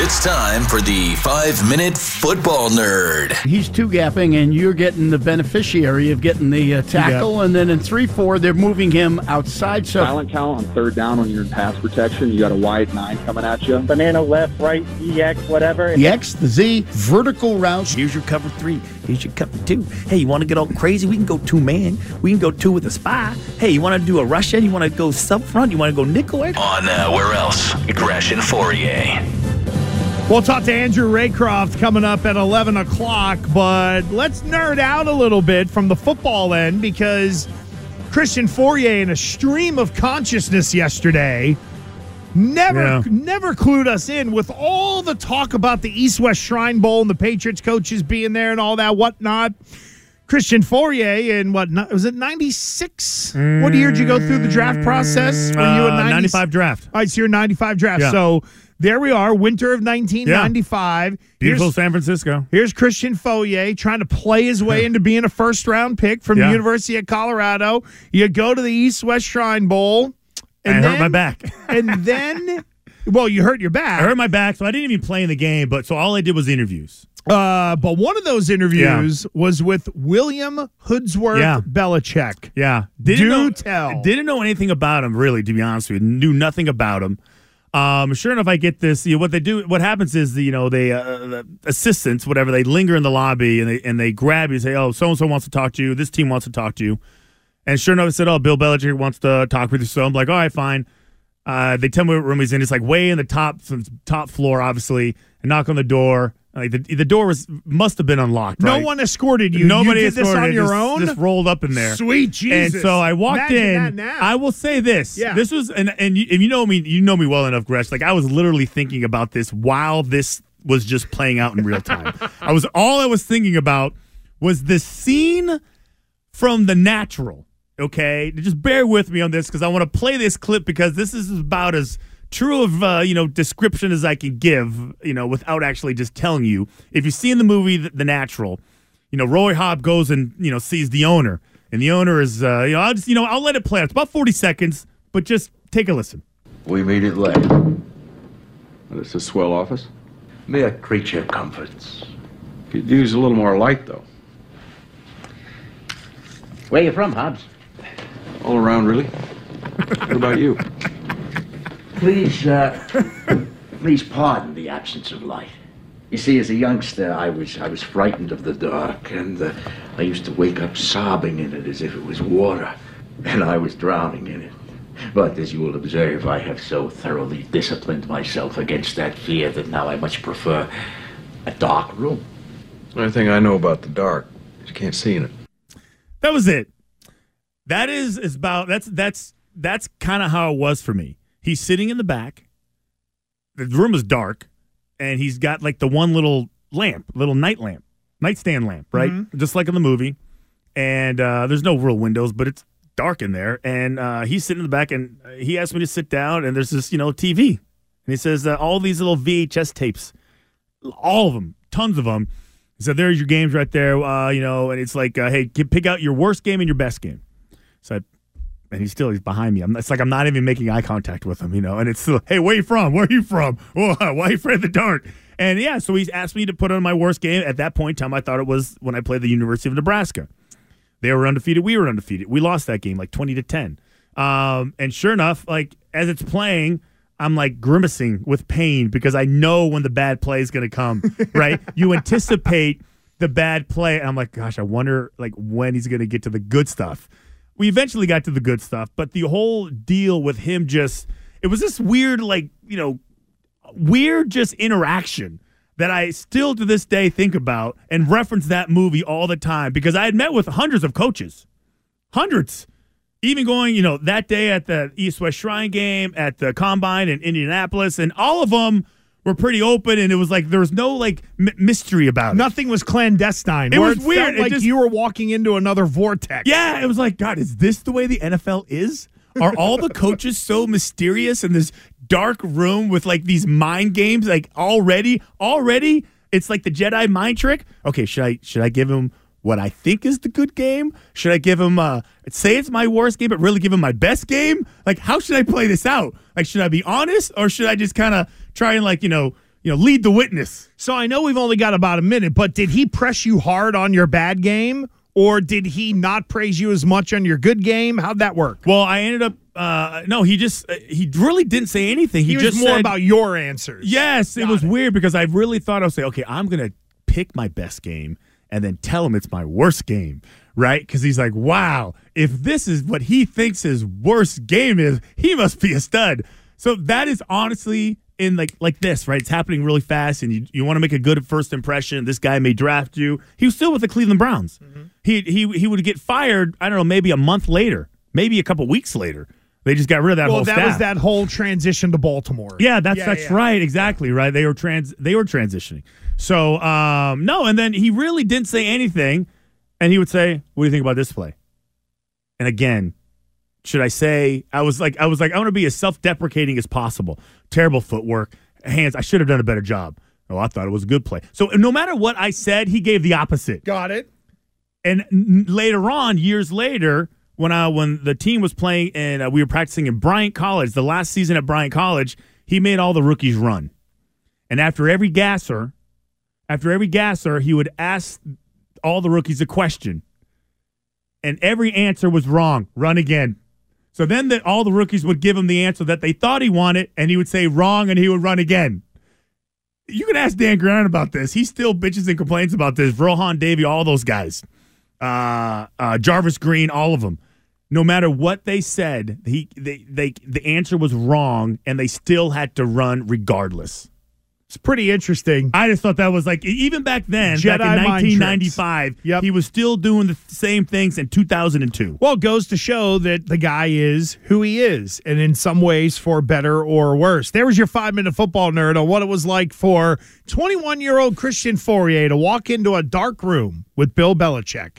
It's time for the five minute football nerd. He's two gapping, and you're getting the beneficiary of getting the uh, tackle. And then in 3 4, they're moving him outside. So Silent count on third down when you're in pass protection. You got a wide nine coming at you. banana left, right, EX, whatever. the X, the Z, vertical routes. Here's your cover three. Here's your cover two. Hey, you want to get all crazy? We can go two man. We can go two with a spy. Hey, you want to do a rush end? You want to go sub front? You want to go nickel? On uh, where else? Gresh and Fauria. We'll talk to Andrew Raycroft coming up at 11 o'clock, but let's nerd out a little bit from the football end because Christian Fauria, in a stream of consciousness yesterday, never Yeah. never clued us in with all the talk about the East West Shrine Bowl and the Patriots coaches being there and all that whatnot. Christian Fauria in what was it 96? What year did you go through the draft process? Were you a Uh, 90 95 draft. all right, so you're 95 draft. Yeah. So there we are, winter of 1995. Beautiful Here's, San Francisco. here's Christian Fauria trying to play his way into being a first round pick from the University of Colorado. You go to the East West Shrine Bowl. And I And hurt my back. and then, well, you hurt your back. I hurt my back, so I didn't even play in the game. But so all I did was interviews. Uh, but one of those interviews was with William Hoodsworth Yeah. Belichick. Yeah, didn't Do know, tell. Didn't know anything about him really, to be honest with you. Knew nothing about him. Um, sure enough, I get this. You know, what they do, what happens is, you know, they uh, the assistants, whatever, they linger in the lobby and they and they grab you, and say, "Oh, so and so wants to talk to you. This team wants to talk to you." And sure enough, I said, "Oh, Bill Belichick wants to talk with you." So I'm like, "All right, fine." Uh, they tell me what room he's in. It's like way in the top, top floor, obviously. And knock on the door. Like the, the door was must have been unlocked. No right? one escorted you. Nobody you did this escorted on your just- own. Just rolled up in there. Sweet Jesus! And so I walked Imagine in. I will say this. Yeah. This was and and you, if you know me, you know me well enough, Gresh. Like I was literally thinking about this while this was just playing out in real time. I was all I was thinking about was the scene from The Natural. Okay, just bear with me on this because I want to play this clip because this is about as true of uh, you know description as I can give. You know, without actually just telling you. If you see in the movie The, the Natural, you know Roy Hobb goes and you know sees the owner, and the owner is uh, you know I'll just you know I'll let it play. It's about forty seconds, but just take a listen. We meet it late. It's a swell office. Mere creature comforts. Could use a little more light, though. Where you from, Hobbs? All around, really. what about you? Please, uh, please pardon the absence of light. You see, as a youngster, I was I was frightened of the dark, and uh, I used to wake up sobbing in it as if it was water, and I was drowning in it. But as you will observe, I have so thoroughly disciplined myself against that fear that now I much prefer a dark room. The only thing I know about the dark is you can't see in it. That was it. That is is about that's that's that's kind of how it was for me. He's sitting in the back. The room is dark, and he's got like the one little lamp, little night lamp, nightstand lamp, right? Just like in the movie. And uh, there's no real windows, but it's dark in there. And uh, he's sitting in the back, and he asked me to sit down. And there's this, you know, TV, and he says uh, all these little VHS tapes, all of them, tons of them. He said, "There's your games right there." Uh, you know, and it's like, uh, "Hey, pick out your worst game and your best game." So, I, and he's still he's behind me. I'm, it's like I'm not even making eye contact with him, you know. And it's still, "Hey, where you from? Where are you from? Whoa, why are you afraid of the dark?" And yeah, so he's asked me to put on my worst game. At that point in time, I thought it was when I played the University of Nebraska. They were undefeated. We were undefeated. We lost that game like twenty to ten. Um, and sure enough, like as it's playing, I'm like grimacing with pain because I know when the bad play is going to come. Right? you anticipate the bad play, and I'm like, gosh, I wonder like when he's going to get to the good stuff. We eventually got to the good stuff, but the whole deal with him just it was this weird, like you know, weird just interaction that I still to this day think about and reference that movie all the time because I had met with hundreds of coaches, hundreds, even going, you know, that day at the East West Shrine game, at the Combine in Indianapolis, and all of them were pretty open, and it was like there was no like m- mystery about it. Nothing was clandestine. It was weird. felt It like just- you were walking into another vortex. Yeah, it was like, God, is this the way the NFL is? Are all the coaches so mysterious in this dark room with like these mind games? Like already, already, it's like the Jedi mind trick. Okay, should I should I give him what I think is the good game? Should I give him uh say it's my worst game, but really give him my best game? Like, how should I play this out? Like, should I be honest or should I just kind of try and like you know you know lead the witness? So I know we've only got about a minute, but did he press you hard on your bad game? Or did he not praise you as much on your good game? How'd that work? Well, I ended up uh no, he just uh, he really didn't say anything. He, He, was just more said, about your answers. Yes, it Got was it. weird because I really thought I was say, okay, I'm gonna pick my best game and then tell him it's my worst game, right? Because he's like, wow, if this is what he thinks his worst game is, he must be a stud. So that is honestly in like like this, right? It's happening really fast, and you, you want to make a good first impression. This guy may draft you. He was still with the Cleveland Browns. Mm-hmm. He he he would get fired. I don't know, maybe a month later, maybe a couple weeks later. They just got rid of that Well, whole that staff. was that whole transition to Baltimore. Yeah, that's Yeah, that's yeah. right. Exactly right. They were trans. They were transitioning. So um, no, and then he really didn't say anything, and he would say, "What do you think about this play?" And again, should I say? I was like, I was like, I want to be as self-deprecating as possible. Terrible footwork, hands. I should have done a better job. Oh, I thought it was a good play. So no matter what I said, he gave the opposite. Got it. And n- later on, years later, when I when the team was playing and uh, we were practicing in Bryant College, the last season at Bryant College, he made all the rookies run. And after every gasser, after every gasser, he would ask all the rookies a question, and every answer was wrong. Run again. So then the, all the rookies would give him the answer that they thought he wanted, and he would say wrong, and he would run again. You can ask Dan Graham about this. He still bitches and complains about this. Rohan Davey, all those guys uh, uh, Jarvis Green, all of them. No matter what they said, he they, they the answer was wrong, and they still had to run regardless. It's pretty interesting. I just thought that was like even back then, Jedi back in 1995, Yep. he was still doing the same things in 2002. Well, it goes to show that the guy is who he is, and in some ways for better or worse. There was your five minute football nerd on what it was like for 21 year old Christian Fauria to walk into a dark room with Bill Belichick.